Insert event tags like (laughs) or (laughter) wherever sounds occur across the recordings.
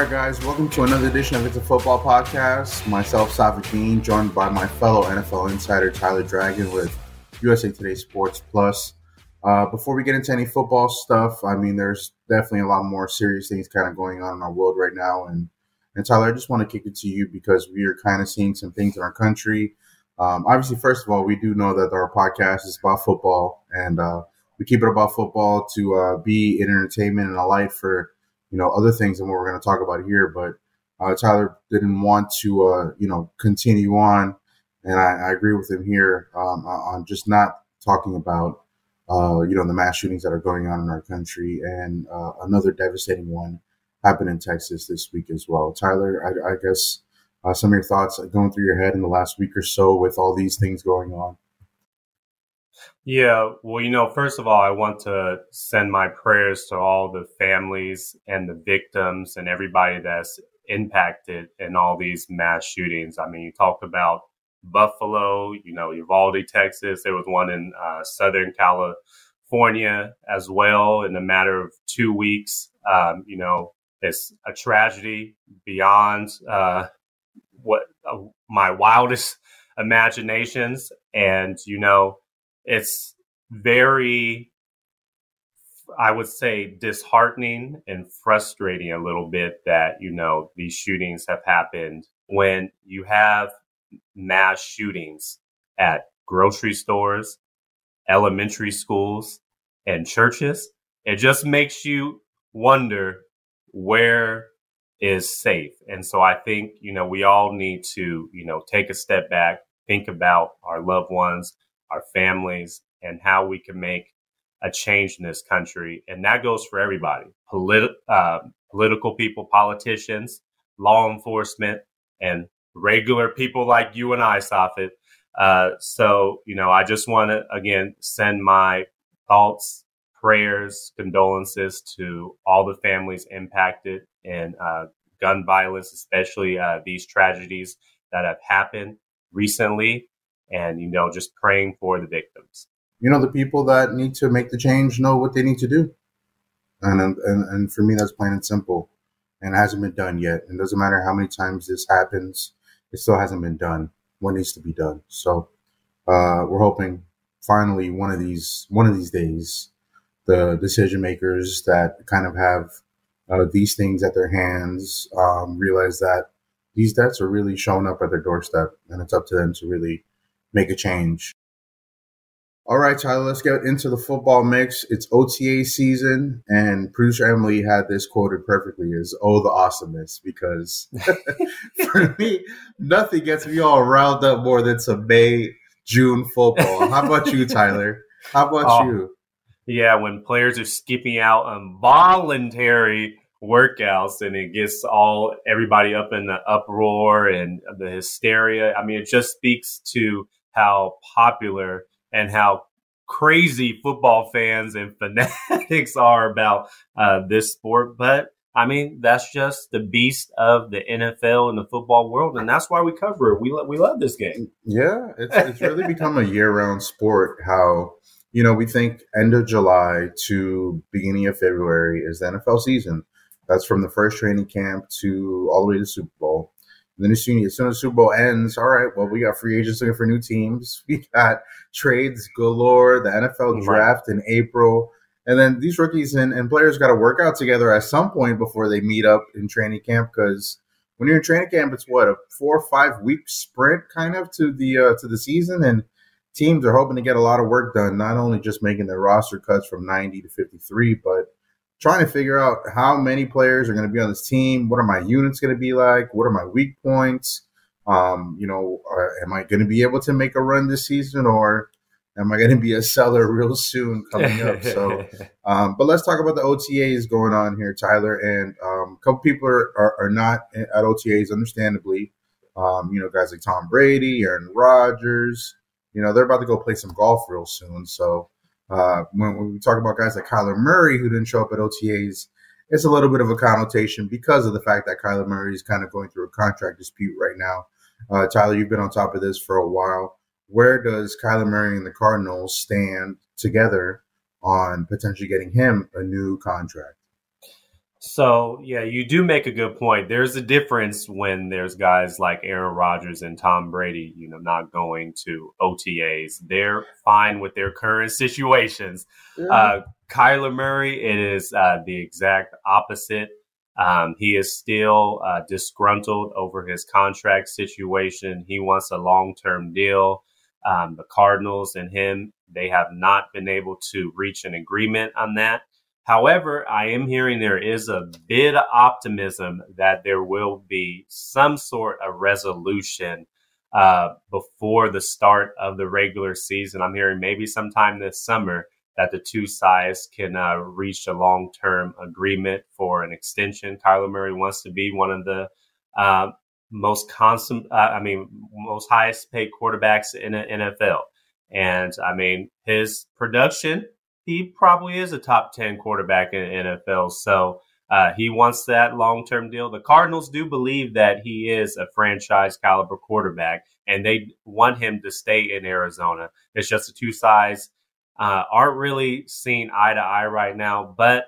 All right, guys, welcome to another edition of It's a Football Podcast. Myself, Safid Deen, joined by my fellow NFL insider, Tyler Dragon, with USA Today Sports Plus. Uh, before we get into any football stuff, I mean, there's definitely a lot more serious things kind of going on in our world right now. And, and Tyler, I just want to kick it to you because we are kind of seeing some things in our country. Um, obviously, first of all, we do know that our podcast is about football, and uh, we keep it about football to uh, be entertainment and a light for you know other things than what we're going to talk about here. But uh, Tyler didn't want to uh, you know continue on, and I, I agree with him here um, on just not talking about uh, you know the mass shootings that are going on in our country, and uh, another devastating one happened in Texas this week as well. Tyler, I, I guess uh, some of your thoughts going through your head in the last week or so with all these things going on. Yeah, well, you know, first of all, I want to send my prayers to all the families and the victims and everybody that's impacted in all these mass shootings. I mean, you talked about Buffalo, you know, Uvalde, Texas. There was one in uh, Southern California as well in a matter of two weeks. Um, you know, it's a tragedy beyond uh, what uh, my wildest (laughs) imaginations. And, you know, it's very, I would say, disheartening and frustrating a little bit that, you know, these shootings have happened when you have mass shootings at grocery stores, elementary schools, and churches. It just makes you wonder where is safe. And so I think, you know, we all need to, you know, take a step back, think about our loved ones, our families, and how we can make a change in this country. And that goes for everybody Polit- uh, political people, politicians, law enforcement, and regular people like you and I, Safid. Uh, so, you know, I just want to, again, send my thoughts, prayers, condolences to all the families impacted in uh, gun violence, especially uh, these tragedies that have happened recently, and, you know, just praying for the victims. You know, the people that need to make the change know what they need to do. And, and, and for me, that's plain and simple. And hasn't been done yet. And doesn't matter how many times this happens it still hasn't been done. What needs to be done? So uh, we're hoping finally one of these one of these days, the decision makers that kind of have uh, these things at their hands um, realize that these debts are really showing up at their doorstep, and it's up to them to really make a change. All right, Tyler, let's get into the football mix. It's OTA season, and producer Emily had this quoted perfectly as "Oh, the awesomeness," because (laughs) for me, nothing gets me all riled up more than some May, June football. How about you, Tyler? How about oh, you? Yeah, when players are skipping out on voluntary workouts and it gets all everybody up in the uproar and the hysteria. I mean, it just speaks to how popular and how crazy football fans and (laughs) fanatics are about uh, this sport. But I mean, that's just the beast of the NFL and the football world, and that's why we cover it. We lo- we love this game. Yeah, it's it's really become a year round sport. How you know we think end of July to beginning of February is the NFL season. That's from the first training camp to all the way to Super Bowl. Then as soon, as soon as the Super Bowl ends, all right, well, we got free agents looking for new teams. (laughs) We got trades galore, the NFL draft right. in April. And then these rookies and, and players got to work out together at some point before they meet up in training camp because when you're in training camp, it's what a four or five week sprint kind of to the uh, to the season, and teams are hoping to get a lot of work done, not only just making their roster cuts from 90 to 53, but trying to figure out how many players are going to be on this team. What are my units going to be like? What are my weak points? Um, you know, are, am I going to be able to make a run this season, or am I going to be a seller (laughs) real soon coming up? So, (laughs) um, but let's talk about the OTAs going on here, Tyler. And um, a couple people are, are, are, not at OTAs, understandably. Um, you know, guys like Tom Brady, Aaron Rodgers. You know, they're about to go play some golf real soon. So, uh, when, when, we talk about guys like Kyler Murray who didn't show up at OTAs, it's a little bit of a connotation because of the fact that Kyler Murray is kind of going through a contract dispute right now. Uh, Tyler, you've been on top of this for a while. Where does Kyler Murray and the Cardinals stand together on potentially getting him a new contract? So yeah, you do make a good point. There's a difference when there's guys like Aaron Rodgers and Tom Brady, you know, not going to OTAs. They're fine with their current (laughs) situations. Yeah. Uh, Kyler Murray, it is uh, the exact opposite. Um, he is still uh, disgruntled over his contract situation. He wants a long term deal. Um, the Cardinals and him, they have not been able to reach an agreement on that. However, I am hearing there is a bit of optimism that there will be some sort of resolution uh, before the start of the regular season. I'm hearing maybe sometime this summer that the two sides can uh, reach a long term agreement for an extension. Kyler Murray wants to be one of the uh, most constant, uh, I mean, most highest paid quarterbacks in the NFL. And I mean, his production he probably is a top 10 quarterback in NFL. So uh, he wants that long term deal. The Cardinals do believe that he is a franchise caliber quarterback and they want him to stay in Arizona. It's just the two sides uh, aren't really seeing eye to eye right now, but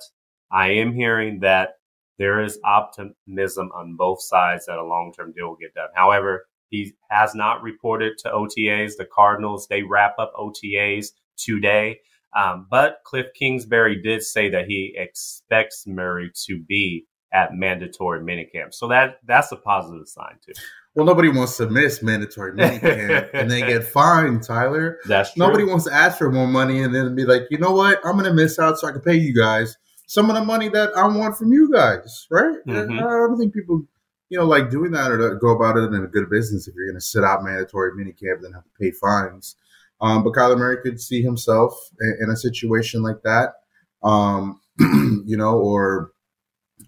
I am hearing that there is optimism on both sides that a long term deal will get done. However, he has not reported to OTAs. The Cardinals, they wrap up OTAs today. Um, but Cliff Kingsbury did say that he expects Murray to be at mandatory minicamp. So that that's a positive sign too. Well, nobody wants to miss mandatory (laughs) minicamp and then get fined, Tyler. That's true. Nobody wants to ask for more money and then be like, you know what, I'm going to miss out so I can pay you guys some of the money that I want from you guys, right? Mm-hmm. I don't think people, you know, like doing that or go about it in a good business if you're going to sit out mandatory minicamp and then have to pay fines. Um, but Kyler Murray could see himself in, in a situation like that, um, (clears throat) you know, or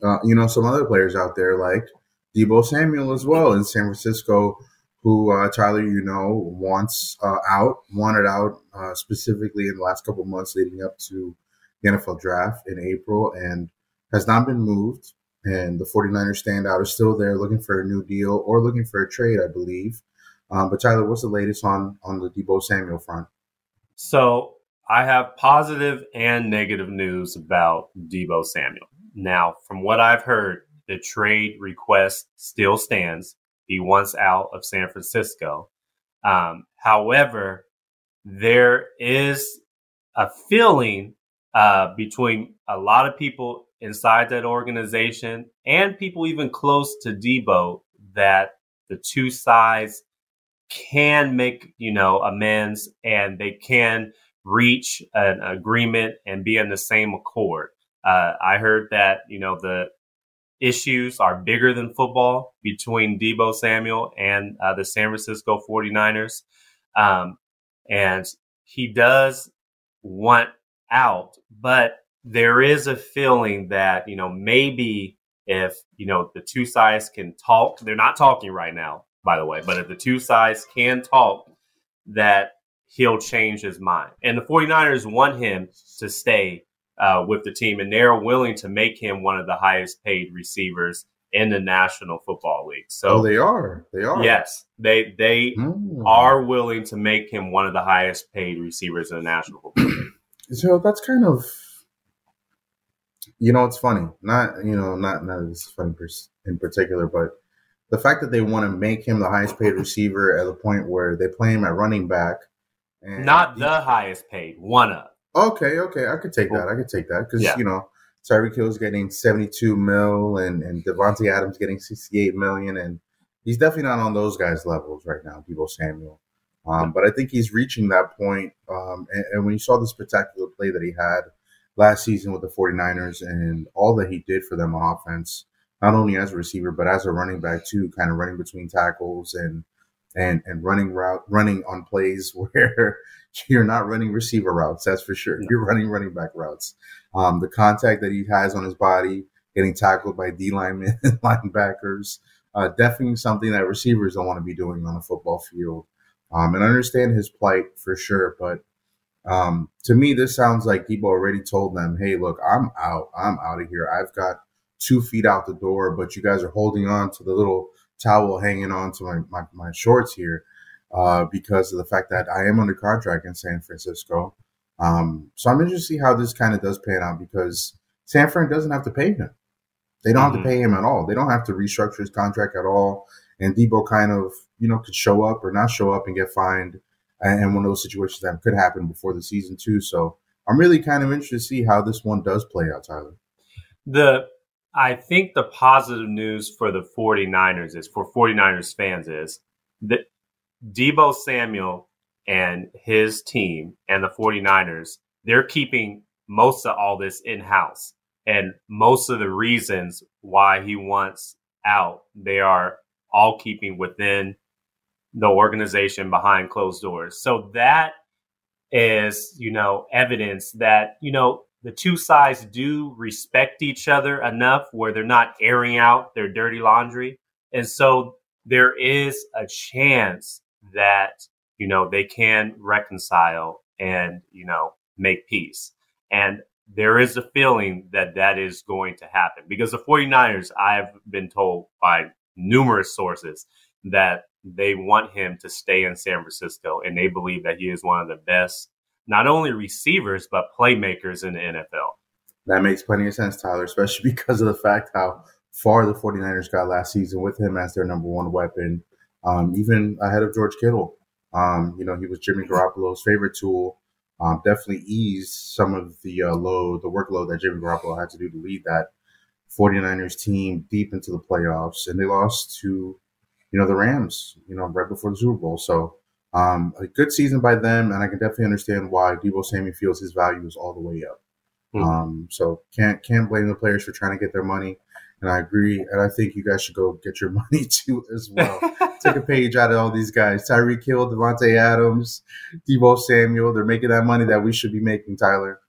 uh, you know, some other players out there like Deebo Samuel as well in San Francisco, who uh, Tyler, you know, wants uh, out, wanted out uh, specifically in the last couple months leading up to the NFL draft in April, and has not been moved. And the 49ers standout is still there looking for a new deal or looking for a trade, I believe. Um, but Tyler, what's the latest on on the Deebo Samuel front? So I have positive and negative news about Deebo Samuel. Now, from what I've heard, the trade request still stands. He wants out of San Francisco. Um, however, there is a feeling uh, between a lot of people inside that organization and people even close to Deebo that the two sides can make, you know, amends and they can reach an agreement and be in the same accord. Uh, I heard that, you know, the issues are bigger than football between Deebo Samuel and uh, the San Francisco 49ers. Um, and he does want out, but there is a feeling that, you know, maybe if, you know, the two sides can talk, they're not talking right now, by the way. But if the two sides can talk, that he'll change his mind. And the 49ers want him to stay uh, with the team, and they're willing to make him one of the highest paid receivers in the National Football League. So oh, they are. They are. Yes, they they mm. are willing to make him one of the highest paid receivers in the National Football League. (clears throat) So that's kind of, you know, it's funny. Not you know, not not as funny in particular, but the fact that they want to make him the highest paid receiver at the point where they play him at running back. Not the highest paid, one of. Okay, okay, I could take that. I could take that because yeah. you know Tyreek Hill's getting seventy two mil and and Davante Adams getting sixty eight million, and he's definitely not on those guys' levels right now. Deebo Samuel, um, but I think he's reaching that point. Um, and, and when you saw this spectacular play that he had last season with the 49ers and all that he did for them on offense, not only as a receiver but as a running back too, kind of running between tackles and and and running route running on plays (laughs) where you're not running receiver routes. That's for sure. You're running running back routes. Um, the contact that he has on his body, getting tackled by D linemen and (laughs) linebackers, uh, definitely something that receivers don't want to be doing on a football field. Um, and I understand his plight for sure, but um, to me, this sounds like people already told them, "Hey, look, I'm out. I'm out of here. I've got two feet out the door, but you guys are holding on to the little towel hanging on to my, my, my shorts here uh, because of the fact that I am under contract in San Francisco. Um, so I'm interested to see how this kind of does pan out because San Fran doesn't have to pay him. They don't mm-hmm. have to mm-hmm. pay him at all. They don't have to restructure his contract at all. And Deebo kind of, you know, could show up or not show up and get fined. And one of those situations that could happen before the season too. So I'm really kind of interested to see how this one does play out, Tyler. The I think the positive news for the 49ers is for 49ers fans is that Deebo Samuel and his team and the 49ers, they're keeping most of all this in house. And most of the reasons why he wants out, they are all keeping within the organization behind closed doors. So that is, you know, evidence that, you know, the two sides do respect each other enough where they're not airing out their dirty laundry. And so there is a chance that, you know, they can reconcile and, you know, make peace. And there is a feeling that that is going to happen because the 49ers, I've been told by numerous sources that they want him to stay in San Francisco and they believe that he is one of the best, not only receivers, but playmakers in the NFL. That makes plenty of sense, Tyler, especially (laughs) because of the fact how far the 49ers got last season with him as their number one weapon, um, even ahead of George Kittle. Um, you know, he was Jimmy Garoppolo's favorite tool um, definitely eased some of the uh, load, the workload that Jimmy Garoppolo had to do to lead that 49ers team deep into the playoffs. And they lost to, you know, the Rams, you know, right before the Super Bowl. So um, a good season by them. And I can definitely understand why Deebo Samuel feels his value is all the way up. Mm-hmm. Um, so can't can't blame the players for trying to get their money. And I agree. And I think you guys should go get your (laughs) money too as well. Take a (laughs) page out of all these guys. Tyreek Hill, Davante Adams, Deebo Samuel. They're making that money that we should be making, Tyler.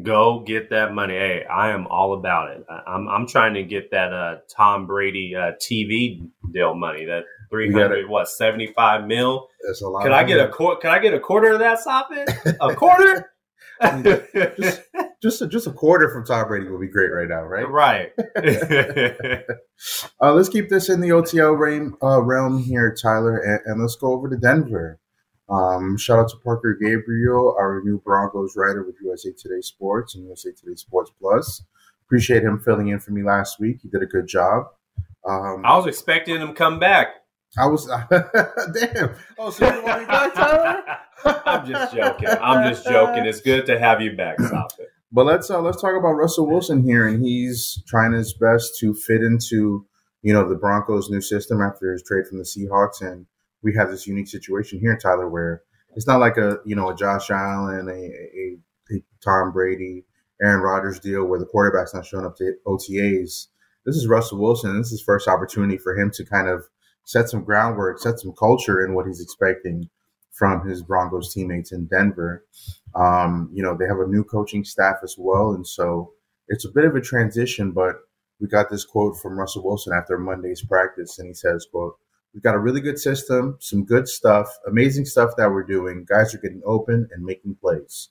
Go get that money. Hey, I am all about it. I'm I'm trying to get that uh, Tom Brady uh, TV deal money. That three hundred what seventy five mil. That's a lot. Can I get a quarter? Can I get a quarter of that, Safid? A quarter? (laughs) just, just a, just a quarter from Tom Brady will be great right now, right? Right. (laughs) (laughs) uh, let's keep this in the OTA realm, uh, realm here, Tyler, and, and, let's go over to Denver. Um, shout out to Parker Gabriel, our new Broncos writer with USA Today Sports and USA Today Sports Plus. Appreciate him filling in for me last week. He did a good job. Um, I was expecting him to come back. I was (laughs) damn. Oh, so you want me back, Tyler? (laughs) I'm just joking. I'm just joking. It's good to have you back, (laughs) Safid. But let's uh, let's talk about Russell Wilson here, and he's trying his best to fit into you know the Broncos' new system after his trade from the Seahawks, and we have this unique situation here, in Tyler, where it's not like a you know a Josh Allen, a, a, a Tom Brady, Aaron Rodgers deal where the quarterback's not showing up to OTAs. This is Russell Wilson. This is first opportunity for him to kind of set some groundwork, set some culture in what he's expecting from his Broncos teammates in Denver. Um, you know, they have a new coaching staff as well. And so it's a bit of a transition, but we got this quote from Russell Wilson after Monday's practice. And he says, quote, we've got a really good system, some good stuff, amazing stuff that we're doing. Guys are getting open and making plays.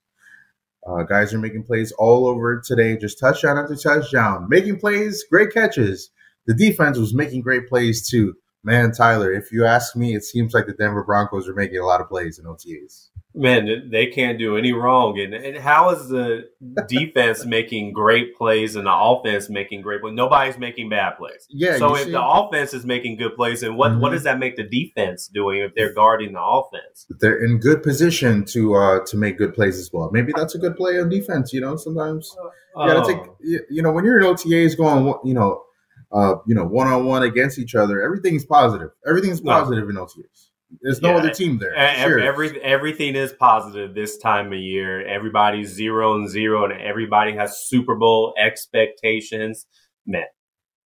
Uh, guys are making plays all over today, just touchdown after touchdown, making plays, great catches. The defense was making great plays too. Man, Tyler, if you ask me, it seems like the Denver Broncos are making a lot of plays in OTAs. Man, they can't do any wrong. And, and how is the defense (laughs) making great plays and the offense making great plays? Nobody's making bad plays. Yeah. So if see? the offense is making good plays, and what, mm-hmm. what does that make the defense doing if they're guarding the offense? They're in good position to uh, to make good plays as well. Maybe that's a good play on defense. You know, sometimes you got to take. Oh. You know, when you're in OTAs going, you know uh, you know, one on one against each other. Everything's positive. Everything's positive no. in OTAs. There's no yeah, other team there. Sure. Every, everything is positive this time of year. Everybody's zero and zero, and everybody has Super Bowl expectations met.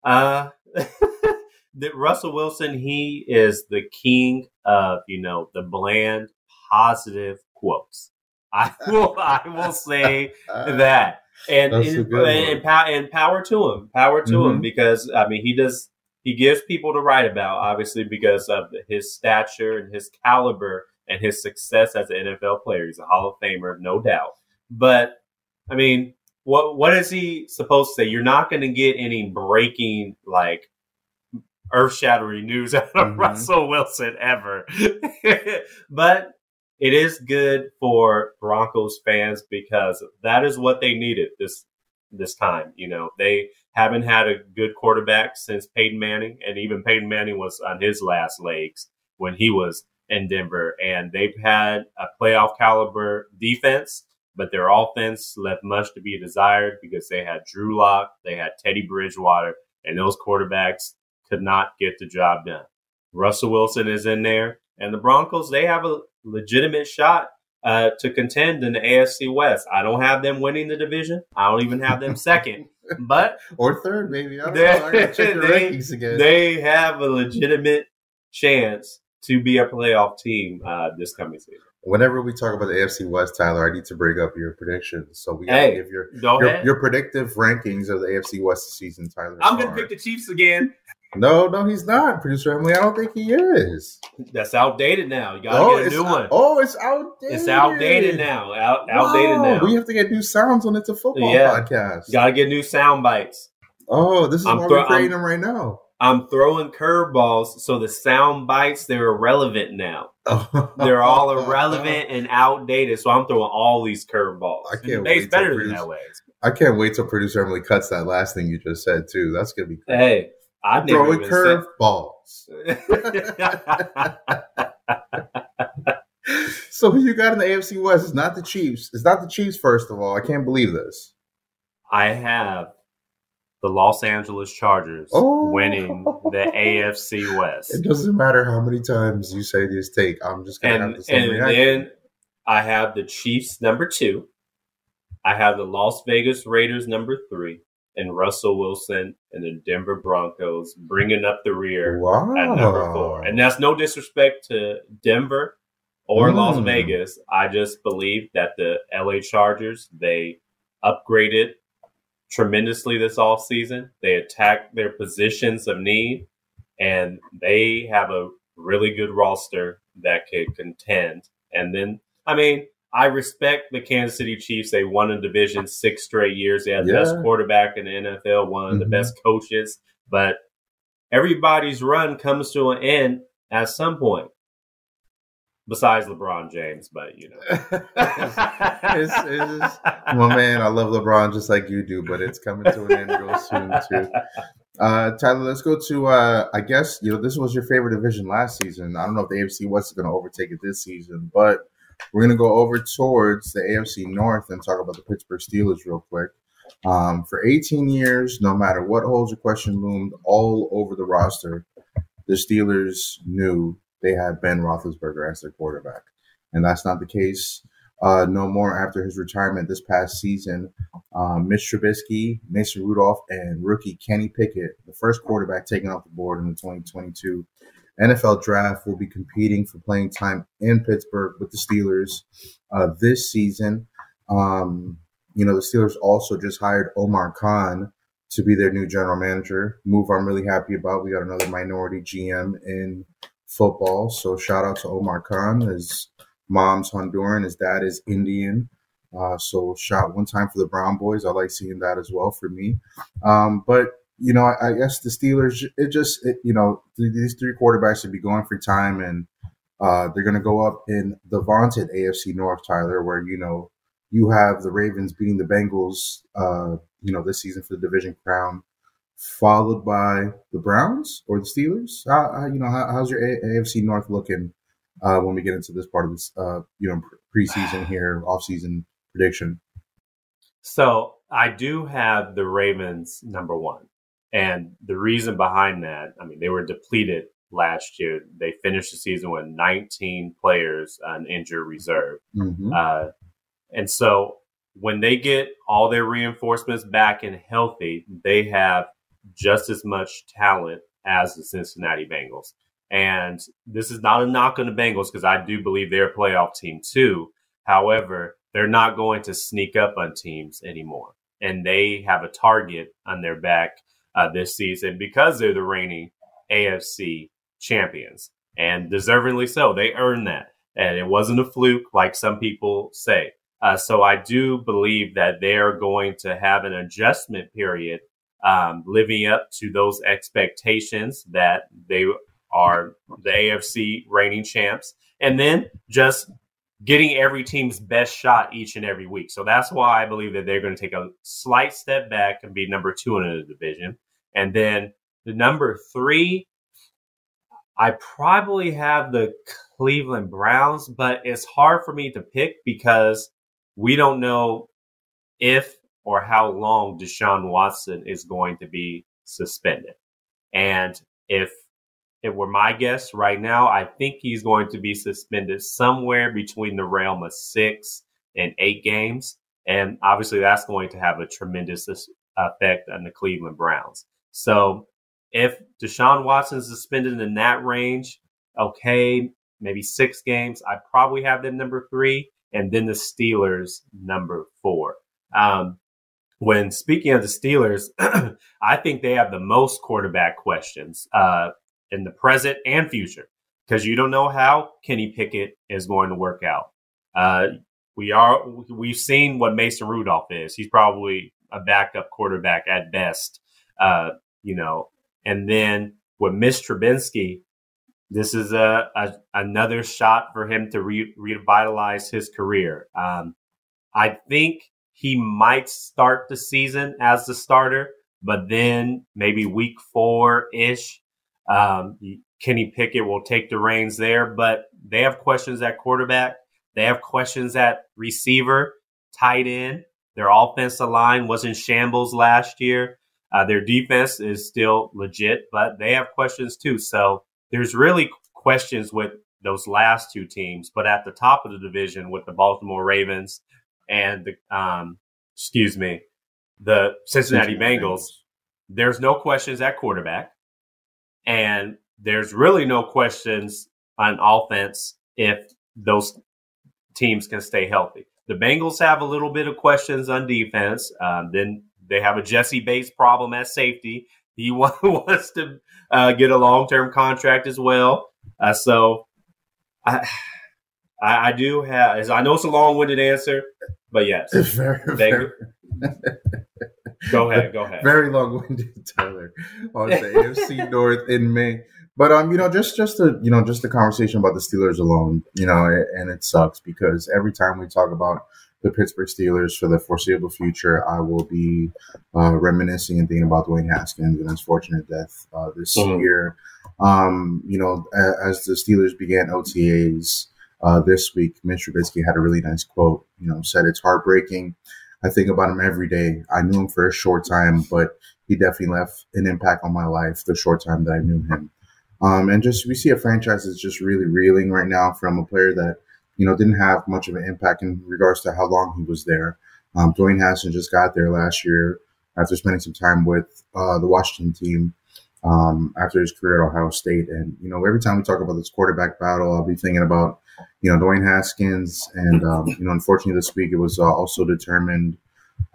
Uh, (laughs) that Russell Wilson, he is the king of you know the bland, positive quotes. I (laughs) will, I will say that and and, and, and, and, power to him, power to mm-hmm. him, because I mean he does he gives people to write about, obviously because of his stature and his caliber and his success as an NFL player. He's a Hall of Famer, no doubt. But I mean, what what is he supposed to say? You're not going to get any breaking like earth shattering news (laughs) out of mm-hmm. Russell Wilson ever. (laughs) but it is good for Broncos fans because that is what they needed this this time. You know, they haven't had a good quarterback since Peyton Manning, and even Peyton Manning was on his last legs when he was in Denver. And they've had a playoff caliber defense, but their offense left much to be desired because they had Drew Lock, they had Teddy Bridgewater, and those quarterbacks could not get the job done. Russell Wilson is in there, and the Broncos, they have a legitimate shot uh, to contend in the AFC West. I don't have them winning the division. I don't even have them second, (laughs) but or third, maybe. I they, (laughs) they, they, have a legitimate chance to be a playoff team uh, this coming season. Whenever we talk about the AFC West, Tyler, I need to bring up your predictions. So we got to hey, give your your, your, predictive rankings of the AFC West season, Tyler. I'm going to pick the Chiefs again. No, no, he's not. Producer Emily, I don't think he is. That's outdated now. You gotta oh, get a new one. Oh, it's outdated. It's outdated now. Out, outdated now. We have to get new sounds on It's a Football yeah. podcast. You gotta get new sound bites. Oh, this is I'm why thro- we're creating I'm, them right now. I'm throwing curveballs, so the sound bites they're irrelevant now. (laughs) they're all irrelevant and outdated. So I'm throwing all these curveballs. I can't wait. better than that way. I can't wait till producer Emily cuts that last thing you just said too. That's gonna be crazy. Hey, I throwing curve balls. (laughs) so who you got in the AFC West? It's not the Chiefs. It's not the Chiefs. First of all, I can't believe this. I have the Los Angeles Chargers oh. winning the AFC West. It doesn't matter how many times you say this take. I'm just gonna and, have the same And reaction. then I have the Chiefs number two. I have the Las Vegas Raiders number three and Russell Wilson and the Denver Broncos bringing up the rear wow. at number four. And that's no disrespect to Denver or mm. Las Vegas. I just believe that the LA Chargers, they upgraded tremendously this off season. They attacked their positions of need and they have a really good roster that could contend. And then, I mean, I respect the Kansas City Chiefs. They won a division six straight years. They had the best quarterback in the NFL, one of mm-hmm. the best coaches. But everybody's run comes to an end at some point. Besides LeBron James, but you know, (laughs) it's, it's, well, man, I love LeBron just like you do, but it's coming to an end real soon too. Uh, Tyler, let's go to. Uh, I guess you know this was your favorite division last season. I don't know if the AFC West is going to overtake it this season, but we're going to go over towards the AFC North and talk about the Pittsburgh Steelers real quick. Um, for 18 years, no matter what holds or question loomed all over the roster, the Steelers knew they had Ben Roethlisberger as their quarterback. And that's not the case uh, no more after his retirement this past season. Um, Mitch Trubisky, Mason Rudolph, and rookie Kenny Pickett, the first quarterback taken off the board in the 2022 NFL draft will be competing for playing time in Pittsburgh with the Steelers uh, this season. Um, you know, the Steelers also just hired Omar Khan to be their new general manager. Move I'm really happy about. We got another minority GM in football. So shout out to Omar Khan. His mom's Honduran, his dad is Indian. Uh, so shot one time for the Brown boys. I like seeing that as well for me. Um, but you know, I, I, guess the Steelers, it just, it, you know, these three quarterbacks should be going for time, and uh, they're going to go up in the vaunted AFC North, Tyler, where you know you have the Ravens beating the Bengals, uh, you know, this season for the division crown, followed by the Browns or the Steelers. How, how you know, how, how's your a- AFC North looking uh, when we get into this part of this, uh, you know, preseason (sighs) here, offseason prediction? So I do have the Ravens number one. And the reason behind that, I mean, they were depleted last year. They finished the season with 19 players on injured reserve. Mm-hmm. Uh, and so when they get all their reinforcements back and healthy, they have just as much talent as the Cincinnati Bengals. And this is not a knock on the Bengals because I do believe they're a playoff team too. However, they're not going to sneak up on teams anymore. And they have a target on their back uh, this season because they're the reigning AFC champions and deservingly so. They earned that. And it wasn't a fluke like some people say. Uh, so I do believe that they're going to have an adjustment period, um, living up to those expectations that they are the AFC reigning champs, and then just getting every team's best shot each and every week. So that's why I believe that they're going to take a slight step back and be number two in the division. And then the number three, I probably have the Cleveland Browns, but it's hard for me to pick because we don't know if or how long Deshaun Watson is going to be suspended. And if it were my guess right now, I think he's going to be suspended somewhere between the realm of six and eight games. And obviously, that's going to have a tremendous effect on the Cleveland Browns. So if Deshaun Watson's suspended in that range, okay, maybe six games, I probably have them number three, and then the Steelers number four. Um, when speaking of the Steelers, (clears throat) I think they have the most quarterback questions. Uh, in the present and future because you don't know how Kenny Pickett is going to work out. Uh, we are we've seen what Mason Rudolph is. He's probably a backup quarterback at best. Uh, you know, and then with Mitch Trubisky, this is a, a, another shot for him to re- revitalize his career. Um, I think he might start the season as the starter, but then maybe week four ish, um, Kenny Pickett will take the reins there, but they have questions at quarterback. They have questions at receiver, tight end. Their offensive line was in shambles last year. Uh, their defense is still legit, but they have questions too. So there's really questions with those last two teams. But at the top of the division with the Baltimore Ravens and the, um, excuse me, the Cincinnati Bengals, there's no questions at quarterback. And there's really no questions on offense if those teams can stay healthy. The Bengals have a little bit of questions on defense. Um, then they have a Jessie Bates problem at safety. He (laughs) wants to uh, get a long term contract as well. Uh, so I, (sighs) I, I do have. I know it's a long winded answer, but yes, (laughs) very, very. (laughs) Go ahead. Go ahead. Very long-winded, Tyler, on the AFC North in May. But um, you know, just just the you know just the conversation about the Steelers alone, you know, and it sucks because every time we talk about the Pittsburgh Steelers for the foreseeable future, I will be uh, reminiscing and thinking about Dwayne Haskins and his fortunate death uh, this mm-hmm. year. Um, you know, as the Steelers began OTAs uh, this week, Mitch Trubisky had a really nice quote. You know, said it's heartbreaking I think about him every day. I knew him for a short time, but he definitely left an impact on my life the short time that I knew him. Um, and just we see a franchise that's just really reeling right now from a player that you know didn't have much of an impact in regards to how long he was there. Um, Dwayne Haskins just got there last year after spending some time with uh, the Washington team um, after his career at Ohio State. And you know, every time we talk about this quarterback battle, I'll be thinking about you know, Dwayne Haskins, and um, you know, unfortunately, this week it was uh, also determined,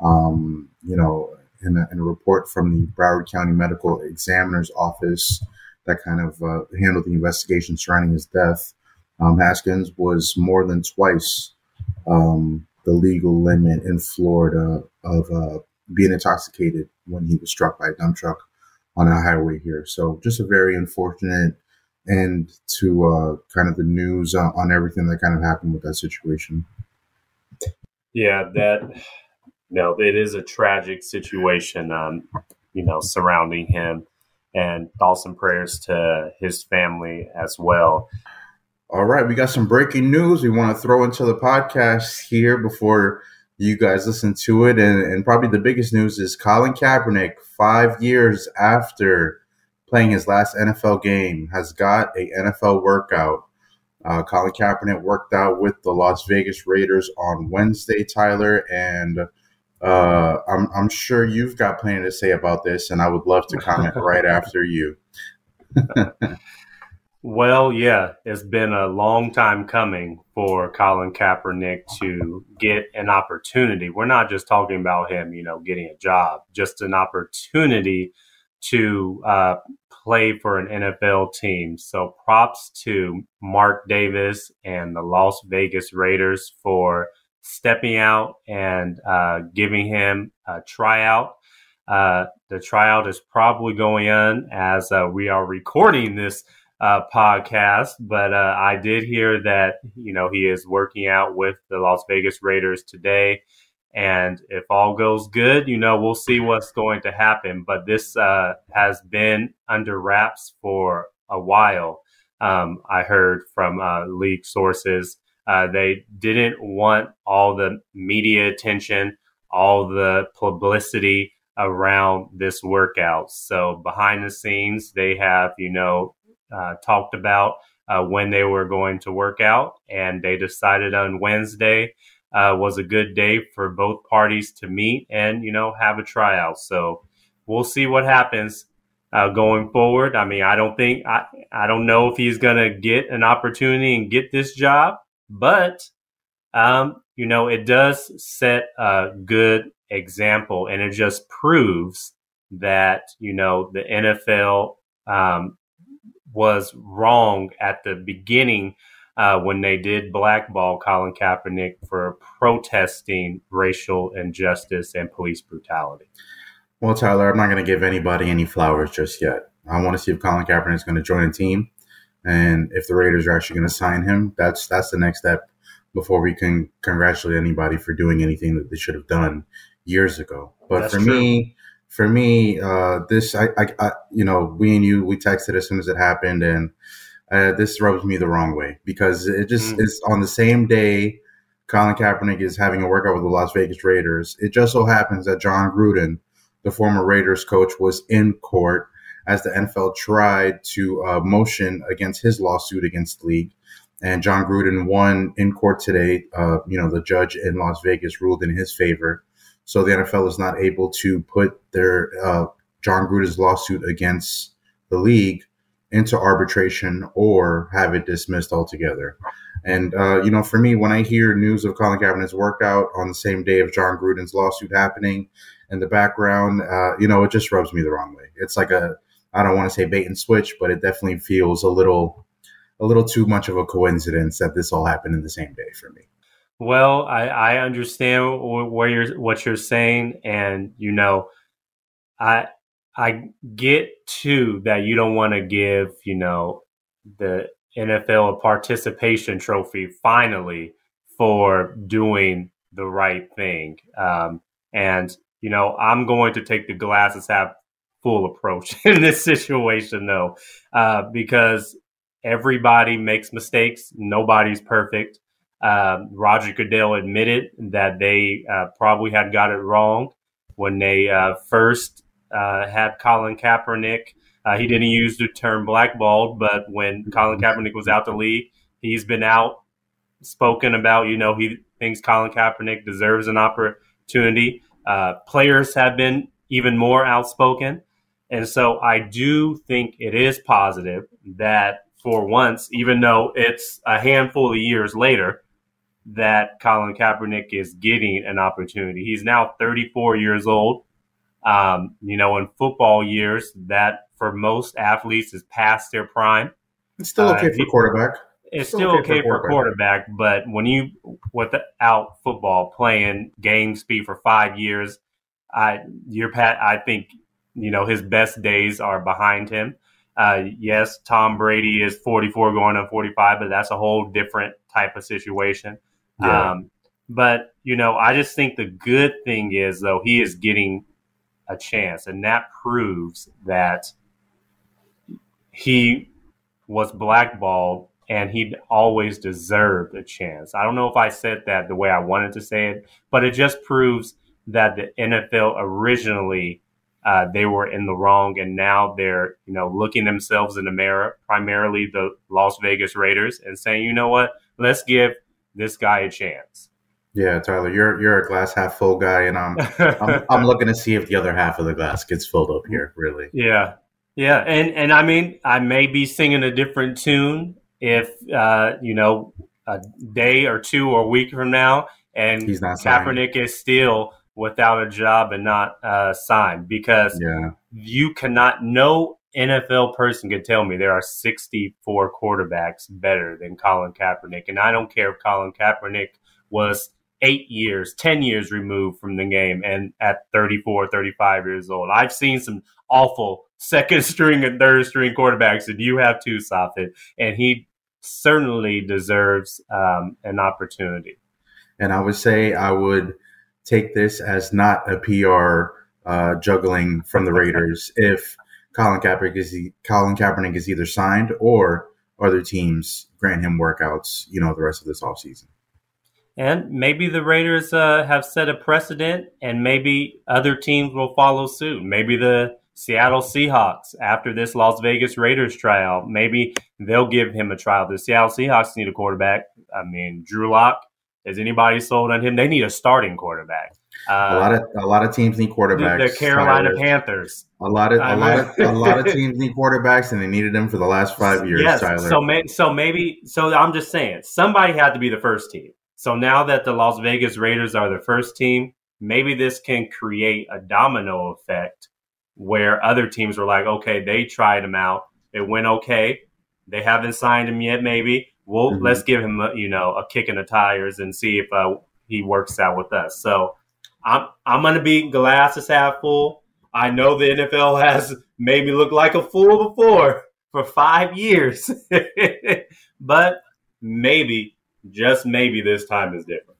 um, you know, in a, in a, report from the Broward County Medical Examiner's Office that kind of uh, handled the investigation surrounding his death. Um, Haskins was more than twice um, the legal limit in Florida of uh, being intoxicated when he was struck by a dump truck on a highway here. So, just a very unfortunate end to uh, kind of the news on, on everything that kind of happened with that situation. Yeah, that no, it is a tragic situation, um, you know, surrounding him, and thoughts and prayers to his family as well. All right, we got some breaking news we want to throw into the podcast here before you guys listen to it, and, and probably the biggest news is Colin Kaepernick, five years after playing his last NFL game, has got a NFL workout. Uh, Colin Kaepernick worked out with the Las Vegas Raiders on Wednesday, Tyler, and uh, I'm, I'm sure you've got plenty to say about this, and I would love to comment (laughs) right after you. (laughs) well, yeah, it's been a long time coming for Colin Kaepernick to get an opportunity. We're not just talking about him, you know, getting a job, just an opportunity to uh, play for an NFL team. So props to Mark Davis and the Las Vegas Raiders for stepping out and uh, giving him a tryout. Uh, the tryout is probably going on as uh, we are recording this uh, podcast, but uh, I did hear that you know he is working out with the Las Vegas Raiders today, and if all goes good, you know we'll see what's going to happen. But this uh, has been under wraps for a while. Um, I heard from uh, league sources uh, they didn't want all the media attention, all the publicity around this workout. So behind the scenes, they have you know uh, talked about uh, when they were going to work out, and they decided on Wednesday uh, was a good day for both parties to meet and you know have a tryout. So we'll see what happens uh, going forward. I mean, I don't think I I don't know if he's gonna get an opportunity and get this job, but um, you know, it does set a good example, and it just proves that you know the NFL um, was wrong at the beginning uh, when they did blackball Colin Kaepernick for protesting racial injustice and police brutality. Well, Tyler, I'm not going to give anybody any flowers just yet. I want to see if Colin Kaepernick is going to join a team, and if the Raiders are actually going to sign him. That's that's the next step before we can congratulate anybody for doing anything that they should have done years ago. But that's for true. me, for me, uh, this I, I, I, you know, we and you, we texted as soon as it happened, and uh, this rubs me the wrong way because it just mm. is on the same day. Colin Kaepernick is having a workout with the Las Vegas Raiders. It just so happens that Jon Gruden, the former Raiders coach, was in court as the NFL tried to uh, motion against his lawsuit against the league. And Jon Gruden won in court today. Uh, you know, the judge in Las Vegas ruled in his favor. So the NFL is not able to put their uh, Jon Gruden's lawsuit against the league into arbitration or have it dismissed altogether. And uh, you know, for me, when I hear news of Colin Kaepernick's workout on the same day of Jon Gruden's lawsuit happening in the background, uh, you know, it just rubs me the wrong way. It's like a I don't want to say bait and switch, but it definitely feels a little a little too much of a coincidence that this all happened in the same day for me. Well, I, I understand where you're what you're saying, and you know, I I get too that you don't want to give you know the NFL a participation trophy finally for doing the right thing, um, and you know I'm going to take the glasses half full approach (laughs) in this situation though, uh, because everybody makes mistakes, nobody's perfect. Uh, Roger Goodell admitted that they uh, probably had got it wrong when they uh, first uh, had Colin Kaepernick. Uh, he didn't use the term blackballed, but when Colin Kaepernick was out the league, he's been out spoken about. You know, he thinks Colin Kaepernick deserves an opportunity. Uh, players have been even more outspoken. And so I do think it is positive that for once, even though it's a handful of years later, that Colin Kaepernick is getting an opportunity. He's now 34 years old. Um, you know, in football years, that for most athletes is past their prime. It's still okay uh, for quarterback. It's still, still okay, okay, for, quarterback. quarterback, but when you without football playing game speed for five years, I you're pat. I think you know his best days are behind him. Uh, yes, Tom Brady is 44 going on 45, but that's a whole different type of situation. Yeah. Um, but you know, I just think the good thing is though he is getting a chance, and that proves that he was blackballed and he always deserved a chance. I don't know if I said that the way I wanted to say it, but it just proves that the NFL originally uh, they were in the wrong, and now they're you know looking themselves in the mirror, primarily the Las Vegas Raiders, and saying, you know what, let's give this guy a chance. Yeah, Tyler, you're you're a glass half full guy, and I'm I'm, (laughs) I'm looking to see if the other half of the glass gets filled up here. Really. Yeah, yeah, and and I mean, I may be singing a different tune if uh, you know a day or two or a week from now, and He's not Kaepernick is still without a job and not uh, signed because yeah. you cannot no NFL person could tell me there are 64 quarterbacks better than Colin Kaepernick, and I don't care if Colin Kaepernick was eight years, 10 years removed from the game and at 34, 35 years old. I've seen some awful second string and third string quarterbacks, and you have too, Safid. And he certainly deserves um, an opportunity. And I would say I would take this as not a PR uh, juggling from the Raiders if Colin Kaepernick is Colin Kaepernick is either signed or other teams grant him workouts, you know, the rest of this offseason. And maybe the Raiders uh, have set a precedent, and maybe other teams will follow suit. Maybe the Seattle Seahawks, after this Las Vegas Raiders trial, maybe they'll give him a trial. The Seattle Seahawks need a quarterback. I mean, Drew Lock. Is anybody sold on him? They need a starting quarterback. Uh, a lot of a lot of teams need quarterbacks. The, Carolina Tyler. Panthers. A lot of a lot of a lot of (laughs) teams need quarterbacks, and they needed them for the last five years. Yes. Tyler. So may, so maybe so I'm just saying somebody had to be the first team. So now that the Las Vegas Raiders are the first team, maybe this can create a domino effect where other teams were like, okay, they tried him out, it went okay. They haven't signed him yet. Maybe well, mm-hmm. let's give him a, you know a kick in the tires and see if uh, he works out with us. So I'm I'm gonna be glasses half full. I know the NFL (laughs) has made me look like a fool before for five years, (laughs) but maybe just maybe this time is different.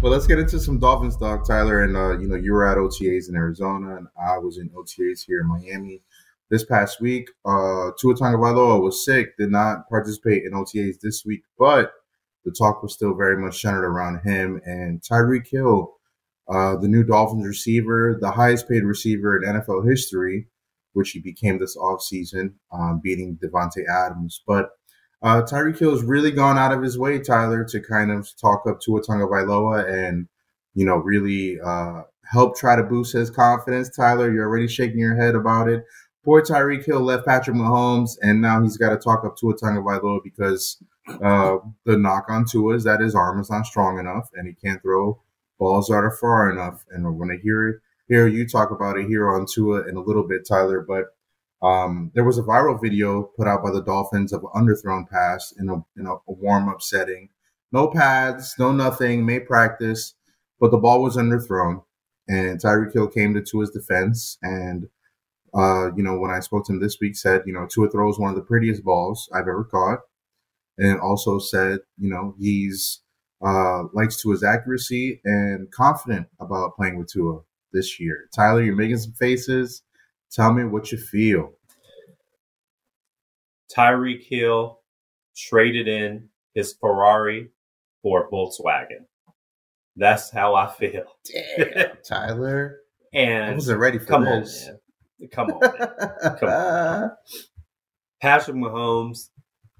Well, let's get into some Dolphins talk, Tyler. And uh, you know, you were at OTAs in Arizona, and I was in OTAs here in Miami this past week. Uh, Tua Tagovailoa was sick, did not participate in OTAs this week, but the talk was still very much centered around him and Tyreek Hill, uh, the new Dolphins receiver, the highest paid receiver in NFL history, which he became this offseason, um, beating Davante Adams. But uh, Tyreek Hill has really gone out of his way, Tyler, to kind of talk up Tua Tagovailoa and, you know, really uh, help try to boost his confidence. Tyler, you're already shaking your head about it. Poor Tyreek Hill left Patrick Mahomes, and now he's got to talk up Tua Tagovailoa because uh, the knock on Tua is that his arm is not strong enough and he can't throw balls that are far enough. And we're going to hear hear you talk about it here on Tua in a little bit, Tyler. But um, there was a viral video put out by the Dolphins of an underthrown pass in a, in a, a warm up setting. No pads, no nothing, May practice, but the ball was underthrown. And Tyreek Hill came to Tua's defense. And, uh, you know, when I spoke to him this week, said, you know, Tua throws one of the prettiest balls I've ever caught. And also said, you know, he's uh, likes Tua's accuracy and confident about playing with Tua this year. Tyler, you're making some faces. Tell me what you feel. Tyreek Hill traded in his Ferrari for a Volkswagen. That's how I feel. Damn, Tyler. (laughs) and I wasn't ready for come this. On, man. Come on, man. (laughs) come on. Patrick Mahomes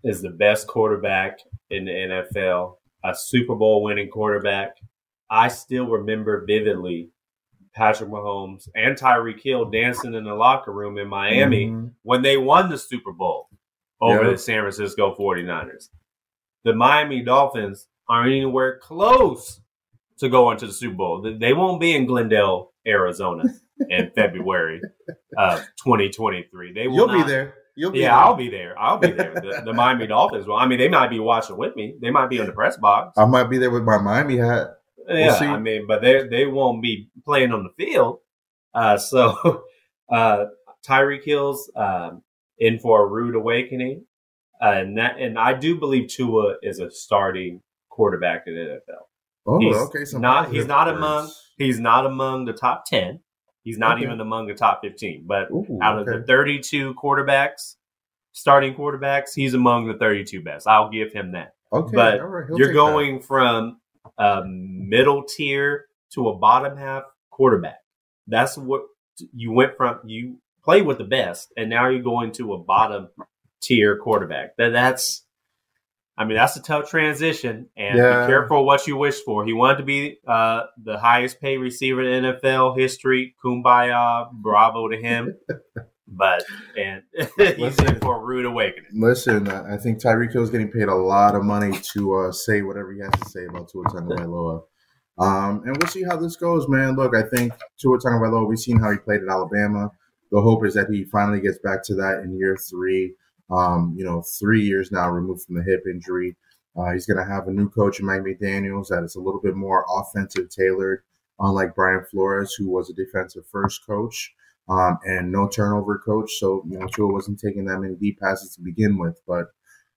is the best quarterback in the NFL, a Super Bowl winning quarterback. I still remember vividly Patrick Mahomes and Tyreek Hill dancing in the locker room in Miami mm-hmm. when they won the Super Bowl over yep. the San Francisco 49ers. The Miami Dolphins aren't anywhere close to going to the Super Bowl. They won't be in Glendale, Arizona in February of 2023. They will You'll not, be there. You'll be yeah, there. I'll be there. I'll be there. The, the Miami Dolphins. Well, I mean, they might be watching with me. They might be in the press box. I might be there with my Miami hat. Yeah, we'll I mean, but they they won't be playing on the field. Uh, so (laughs) uh, Tyreek Hill's um, in for a rude awakening, uh, and that and I do believe Tua is a starting quarterback in the NFL. Oh, he's okay. So not he's not among he's not among the top ten. He's not okay. even among the top fifteen. But Ooh, out of okay. the thirty-two quarterbacks, starting quarterbacks, he's among the thirty-two best. I'll give him that. Okay, but right. you're going that. from a middle tier to a bottom half quarterback. That's what you went from. You play with the best, and now you're going to a bottom tier quarterback. That that's. I mean, that's a tough transition, and yeah. be careful what you wish for. He wanted to be uh, the highest paid receiver in NFL history. Kumbaya, bravo to him. (laughs) but and (laughs) he's in for a rude awakening. Listen, I think Tyreek Hill is getting paid a lot of money to uh, say whatever he has to say about Tua Tagovailoa. Um, and we'll see how this goes, man. Look, I think Tua Tagovailoa, we've seen how he played at Alabama. The hope is that he finally gets back to that in year three. Um, you know, three years now removed from the hip injury. Uh, he's going to have a new coach in Mike McDaniels that is a little bit more offensive tailored, unlike Brian Flores, who was a defensive first coach um, and no turnover coach. So, you know, Tua wasn't taking that many deep passes to begin with. But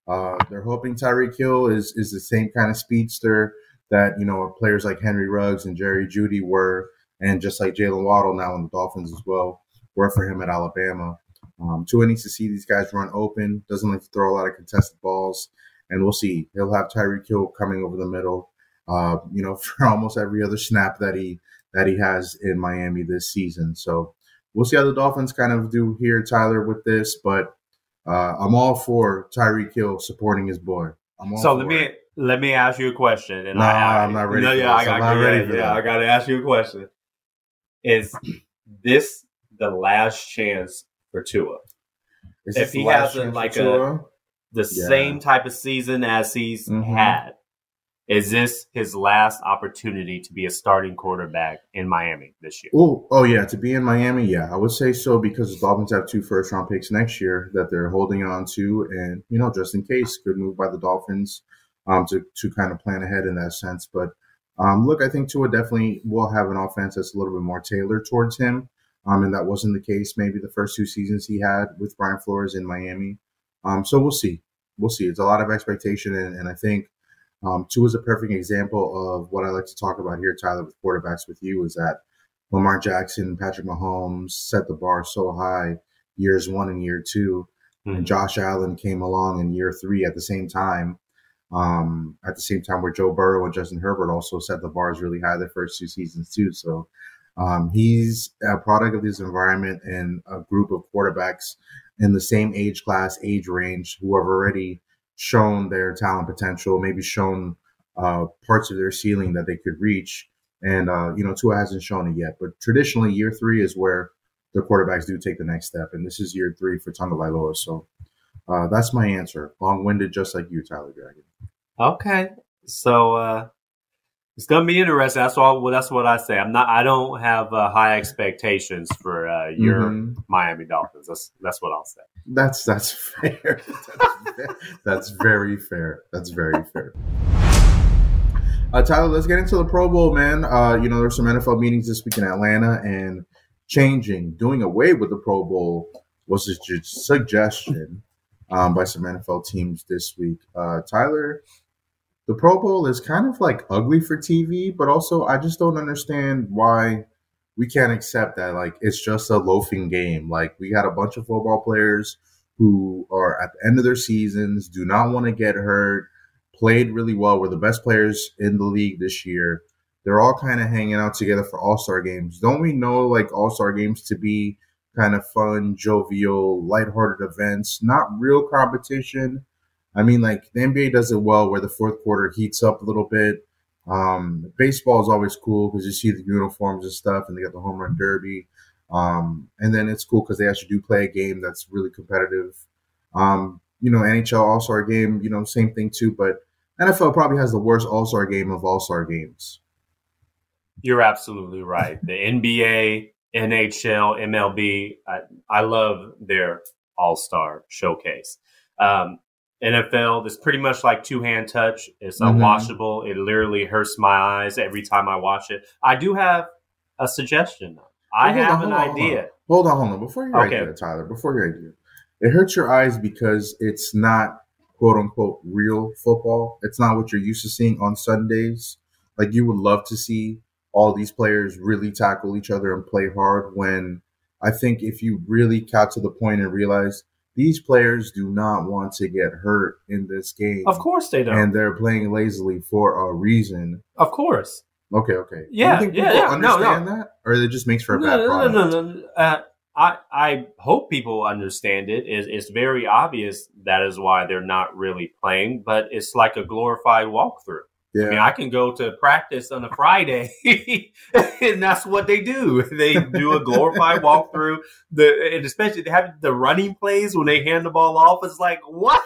uh, they're hoping Tyreek Hill is, is the same kind of speedster that, you know, players like Henry Ruggs and Jerry Jeudy were, and just like Jaylen Waddle now in the Dolphins as well, were for him at Alabama. Um, Tua needs to see these guys run open, doesn't like to throw a lot of contested balls, and we'll see. He'll have Tyreek Hill coming over the middle, uh, you know, (laughs) for almost every other snap that he that he has in Miami this season. So we'll see how the Dolphins kind of do here, Tyler, with this. But uh, I'm all for Tyreek Hill supporting his boy. so let me it. let me ask you a question. And no, I, am not ready. No, yeah, I got, I'm not ready yeah, yeah I got to ask you a question. Is this the last chance for Tua? if he has a, like a the yeah. same type of season as he's mm-hmm. had, is this his last opportunity to be a starting quarterback in Miami this year? Oh, oh yeah, to be in Miami, yeah, I would say so because the Dolphins have two first round picks next year that they're holding on to, and you know, just in case, good move by the Dolphins um, to to kind of plan ahead in that sense. But um, look, I think Tua definitely will have an offense that's a little bit more tailored towards him, um, and that wasn't the case maybe the first two seasons he had with Brian Flores in Miami. Um, so we'll see, we'll see. It's a lot of expectation, and, and I think um, Tua is a perfect example of what I like to talk about here, Tyler, with quarterbacks with you is that Lamar Jackson, Patrick Mahomes set the bar so high years one and year 2 mm-hmm. and Josh Allen came along in year three at the same time. Um, at the same time where Joe Burrow and Justin Herbert also set the bars really high the first two seasons too. So um, he's a product of this environment and a group of quarterbacks in the same age class, age range who have already shown their talent potential, maybe shown uh, parts of their ceiling that they could reach. And, uh, you know, Tua hasn't shown it yet. But traditionally, year three is where the quarterbacks do take the next step. And this is year three for Tagovailoa. So uh, that's my answer. Long winded, just like you, Tyler Dragon. Okay. So, uh, it's gonna be interesting. That's all. Well, that's what I say. I'm not. I don't have uh, high expectations for uh, your mm-hmm. Miami Dolphins. That's that's what I'll say. That's that's fair. That's, (laughs) that's very fair. That's very fair. Uh, Tyler, let's get into the Pro Bowl, man. Uh, you know, there's some NFL meetings this week in Atlanta, and changing, doing away with the Pro Bowl was a suggestion um, by some NFL teams this week. Uh, Tyler, the Pro Bowl is kind of like ugly for TV, but also I just don't understand why we can't accept that. Like it's just a loafing game. Like we had a bunch of football players who are at the end of their seasons, do not want to get hurt, played really well, were the best players in the league this year. They're all kind of hanging out together for All Star games. Don't we know like All Star games to be kind of fun, jovial, lighthearted events, not real competition? I mean, like the NBA does it well where the fourth quarter heats up a little bit. Um, baseball is always cool because you see the uniforms and stuff, and they got the home run derby. Um, and then it's cool because they actually do play a game that's really competitive. Um, you know, NHL All Star game, you know, same thing too. But NFL probably has the worst All Star game of All Star games. You're absolutely right. The NBA, NHL, MLB, I, I love their All Star showcase. Um, NFL is pretty much like two hand touch. It's mm-hmm. It literally hurts my eyes every time I watch it. I do have a suggestion. I well, have on, an idea. hold on, hold on. Before you okay. idea, Tyler, before your idea, it hurts your eyes because it's not quote unquote real football. It's not what you're used to seeing on Sundays. Like you would love to see all these players really tackle each other and play hard when I think if you really got to the point and realize these players do not want to get hurt in this game. Of course they don't. And they're playing lazily for a reason. Of course. Okay, okay. Yeah, Do you think yeah, yeah. Understand no, no. that, or it just makes for a no, bad product? No, no, no. Uh, I I hope people understand it. It's, it's very obvious that is why they're not really playing, but it's like a glorified walkthrough. Yeah. I mean, I can go to practice on a Friday, (laughs) and that's what they do. They do a glorified walkthrough. The and especially they have the running plays when they hand the ball off. It's like what?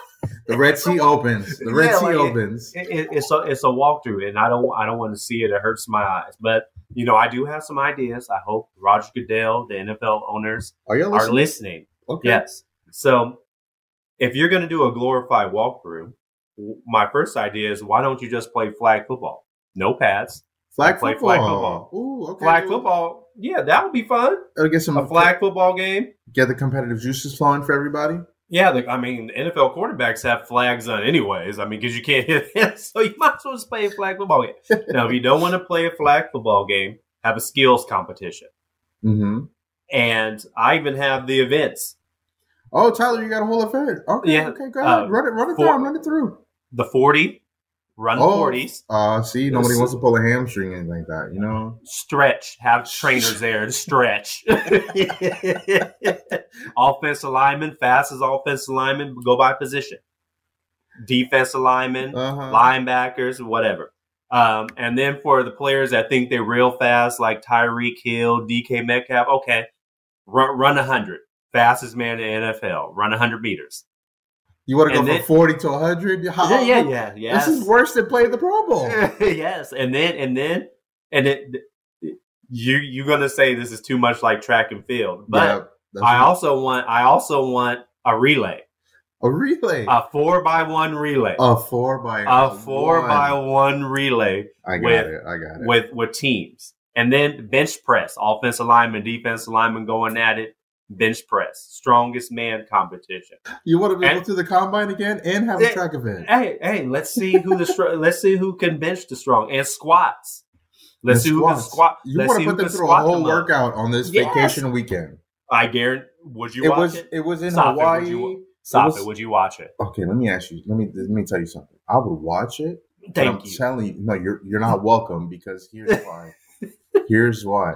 The Red Sea opens. The Red yeah, Sea like opens. It, it, it's a it's a walkthrough, and I don't I don't want to see it. It hurts my eyes. But you know, I do have some ideas. I hope Roger Goodell, the NFL owners, are, listening? are listening. Okay. Yes. So if you're going to do a glorified walkthrough my first idea is why don't you just play flag football? No pads. Flag play football. flag football. Ooh, okay. Flag football. Yeah, that would be fun. Uh, get some A flag football game. Get the competitive juices flowing for everybody. Yeah, the, I mean, NFL quarterbacks have flags on anyways. I mean, because you can't hit him, (laughs) so you might as well just play a flag football game. (laughs) now, if you don't want to play a flag football game, have a skills competition. Mm-hmm. And I even have the events. Oh, Tyler, you got a whole event. Okay, Yeah, okay, go ahead. uh, run it, run it for- down, run it through. The 40, run Oh. 40s, Uh, see, nobody wants to pull a hamstring or anything like that, you know? stretch, have trainers there to stretch. offensive lineman, fastest offensive lineman, go by position. Defensive lineman, Uh-huh. linebackers, whatever. Um, and then for the players that think they're real fast, like Tyreek Hill, DK Metcalf, okay, run, run 100. Fastest man in the NFL, run 100 meters. You want to go And from 40 to 100? How- yeah, yeah, yeah. Yes. This is worse than playing the Pro Bowl. (laughs) yes. And then, and then, and it, you, you're going to say this is too much like track and field, but Yeah, I also want, I also want a relay, a relay. a four by one relay, A four by a four one. by one relay I got with- it. I got it. with with teams, and then bench press, offensive lineman, defensive lineman going at it, bench press, strongest man competition. you want to be and- able to the combine again and have a track event. Hey, hey, let's see who the (laughs) let's see who can bench the strong and squats. Let's And see who can squat. You want to put them through a whole them up. workout on this Yes. vacation weekend. I guarantee. Would you It watch was it? it was in Stop it, would Hawaii. you- Stop was- it. Would you watch it? Okay, let me ask you. Let me let me tell you something. I would watch it. but I'm you. telling you, no, you're you're not welcome because here's why. (laughs) here's why.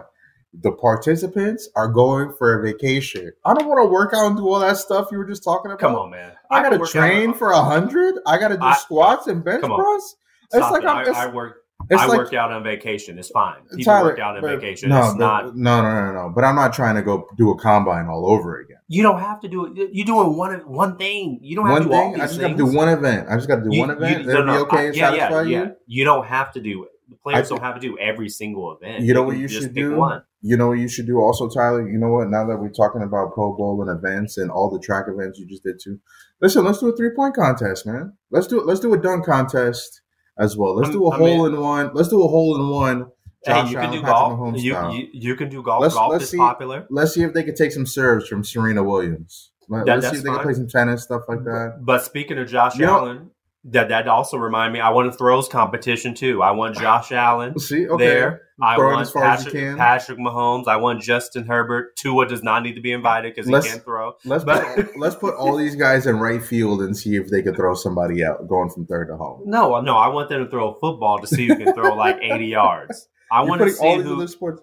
The participants are going for a vacation. I don't want to work out and do all that stuff you were just talking about. Come on, man. I can gotta train out- for a hundred. I gotta do I- squats and bench press. It's Stop like it. I'm. It's, I, I work. it's I like work out on vacation. It's fine. People Tyler, work out on but- vacation. No, it's but- not. No, no, no, no. But I'm not trying to go do a combine all over again. You don't have to do it. You're doing one one thing. You don't have One to do all thing. these I just got to do one event. I just got to do You- one event. you- no, no, okay I- yeah, yeah, you. yeah. You don't have to do it. The players I- don't have to do every single event. You know what you should do? One. You know what you should do also, Tyler? You know what? Now that we're talking about Pro Bowl and events and all the track events you just did too, listen, let's do a three point contest, man. Let's do it. Let's do a dunk contest as well. Let's I'm- do a I hole mean- in one. Let's do a hole in one. Hey, you Allen, can do Patrick golf. You, you you can do golf. Let's- golf let's is see- popular. Let's see if they could take some serves from Serena Williams. Let, That- us see if they can play some tennis stuff like that. But speaking of Josh You know- Allen, that that also remind me. I want a throws competition too. I want Josh Allen (laughs) See, okay. there. I want as far as you Patrick. Patrick Mahomes. I want Justin Herbert. Tua does not need to be invited because he can't throw. Let's But- put, let's put all these guys in right field and see if they could throw somebody out going from third to home. No, no, I want them to throw a football to see who can throw like 80 yards. I You're want to see all these who other sports.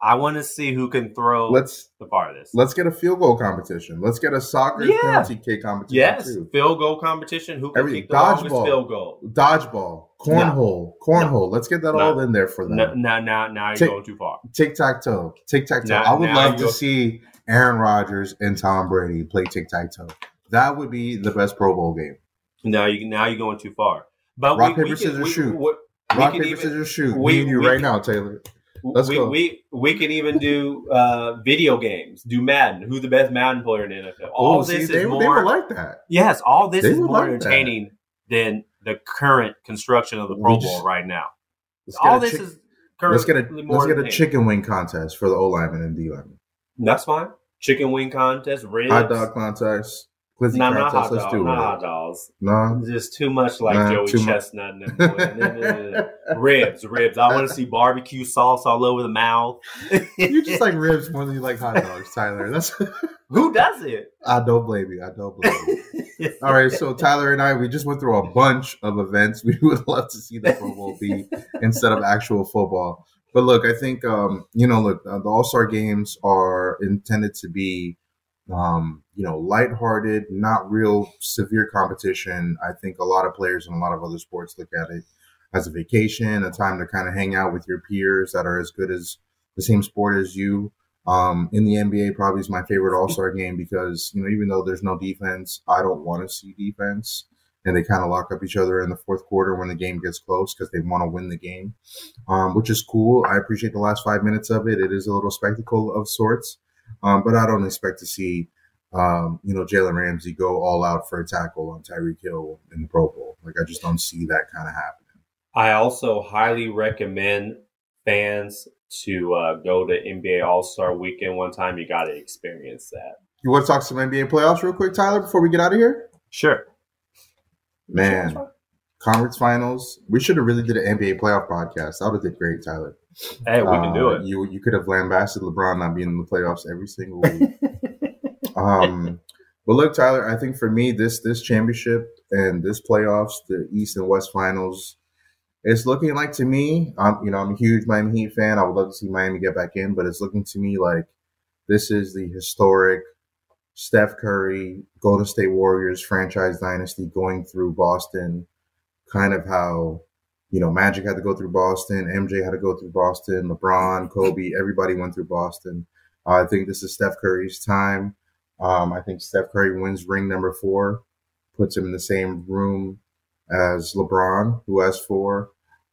I want to see who can throw Let's the farthest. let's get a field goal competition. Let's get a soccer Yeah. penalty kick competition Yes, too. field goal competition. Who can Every- kick the dodgeball. field goal? Dodgeball, cornhole, cornhole. Let's get that No. all in there for them. No, now, now, now you're Tick- going too far. Tic tac toe, tic tac toe. I would love to see Aaron Rodgers and Tom Brady play tic tac toe. That would be the best Pro Bowl game. Now you now you're going too far. But Rock, we, paper, we can, scissors, we, shoot. We Rock paper even, scissors shoot. we- Me and you right can- now, Taylor. Let's we, go. we we can even do uh, video games. Do Madden. Who's the best Madden player in the NFL? All Oh, this see, is they, more. they would like that. yes, all this They is more like that. entertaining than the current construction of the Pro just- Bowl right now. All this chick- is let's get a let's get a chicken wing contest for the O lineman and D lineman. That's fine. Chicken wing contest, ribs. Hot dog contest, glizzy not contest. hot Let's dog. do Not it. hot dogs. No, Just too much like Nah, Joey Chestnut. And (laughs) ribs, ribs. I want to see barbecue sauce all over the mouth. (laughs) you just like ribs more than you like hot dogs, Tyler. That's (laughs) Who does it? I don't blame you. I don't blame you. All right, so Tyler and I, we just went through a bunch of events. (laughs) We would love to see the Pro Bowl be instead of actual football. But look, I think um, you know, look, uh, the All Star games are intended to be, um, you know, lighthearted, not real severe competition. I think a lot of players in a lot of other sports look at it as a vacation, a time to kind of hang out with your peers that are as good as the same sport as you. Um, in the NBA, probably is my favorite All Star game because you know even though there's no defense, I don't want to see defense, and they kind of lock up each other in the fourth quarter when the game gets close because they want to win the game, um, which is cool. I appreciate the last five minutes of it. It is a little spectacle of sorts, um, but I don't expect to see um, you know Jalen Ramsey go all out for a tackle on Tyreek Hill in the Pro Bowl. Like I just don't see that kind of happening. I also highly recommend fans to uh, go to NBA All Star Weekend one time. You got to experience that. You want to talk some NBA playoffs real quick, Tyler, before we get out of here? Sure. Man, conference finals. We should have really did an NBA playoff podcast. That would have did great, Tyler. Hey, we uh, can do uh, it. You you could have lambasted LeBron not being in the playoffs every single week. (laughs) um, but look, Tyler, I think for me, this this championship and this playoffs, the East and West finals, it's looking like to me. I'm you know I'm a huge Miami Heat fan. I would love to see Miami get back in, but it's looking to me like this is the historic Steph Curry Golden State Warriors franchise dynasty going through Boston. Kind of how you know Magic had to go through Boston, MJ had to go through Boston, LeBron, Kobe, everybody went through Boston. Uh, I think this is Steph Curry's time. Um, I think Steph Curry wins ring number four, puts him in the same room as LeBron, who has four,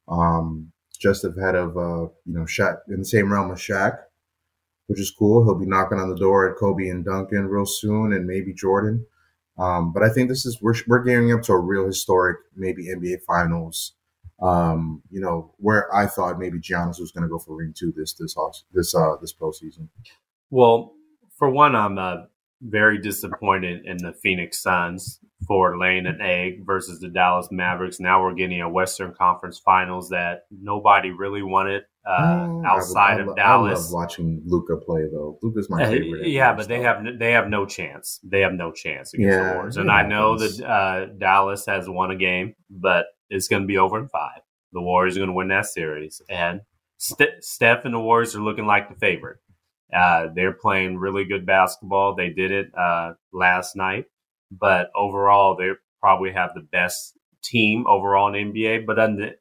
um, just ahead of uh, you know Shaq in the same realm as Shaq, which is cool. He'll be knocking on the door at Kobe and Duncan real soon, and maybe Jordan. Um, but I think this is we're we're gearing up to a real historic, maybe NBA Finals. Um, you know, where I thought maybe Giannis was going to go for ring two this this this uh this postseason. Well, for one, I'm uh, very disappointed in the Phoenix Suns for laying an egg versus the Dallas Mavericks. Now we're getting a Western Conference Finals that nobody really wanted uh, outside I, I, of Dallas. I love watching Luka play though. Luka's my uh, favorite. Yeah, but they have they have no chance. They have no chance against yeah, the Warriors. And I know that uh, Dallas has won a game, but it's going to be over in five. The Warriors are going to win that series, and St- Steph and the Warriors are looking like the favorite. Uh, they're playing really good basketball. They did it uh, last night, but overall, they probably have the best team overall in NBA. But on the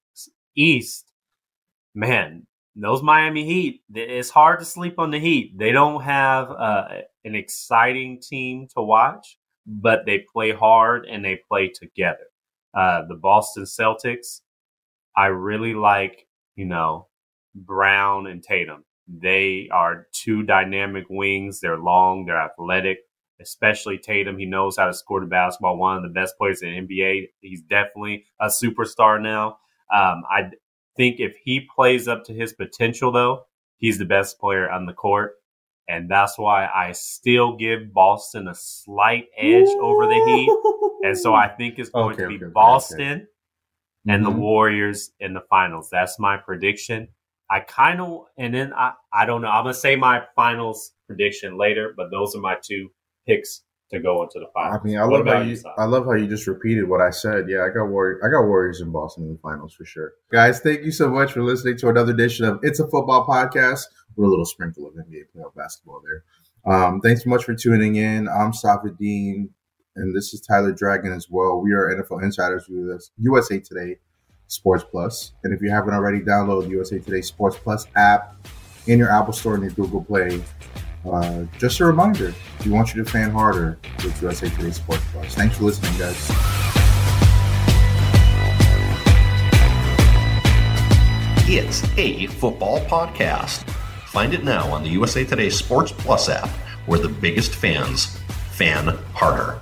East, man, those Miami Heat, it's hard to sleep on the Heat. They don't have uh, an exciting team to watch, but they play hard and they play together. Uh, the Boston Celtics, I really like, you know, Brown and Tatum. They are two dynamic wings. They're long, they're athletic, especially Tatum. He knows how to score the basketball. One of the best players in the NBA. He's definitely a superstar now. Um, I think if he plays up to his potential, though, he's the best player on the court. And that's why I still give Boston a slight edge over the Heat. (laughs) And so I think it's going okay, to be okay, Boston okay. and mm-hmm. the Warriors in the finals. That's my prediction. I kind of, and then I, I don't know. I'm gonna say my finals prediction later, but those are my two picks to go into the finals. I mean, I what love how you, I love how you just repeated what I said. Yeah, I got Warriors, I got Warriors in Boston in the finals for sure. Guys, thank you so much for listening to another edition of It's a Football Podcast with a little sprinkle of NBA playoff basketball there. Um, thanks so much for tuning in. I'm Safid Deen, and this is Tyler Dragon as well. We are NFL insiders with us, USA Today Sports Plus. And if you haven't already, download the USA Today Sports Plus app in your Apple Store and your Google Play. Uh, just a reminder, we want you to fan harder with USA Today Sports Plus. Thanks for listening, guys. It's a football podcast. Find it now on the USA Today Sports Plus app, where the biggest fans fan harder.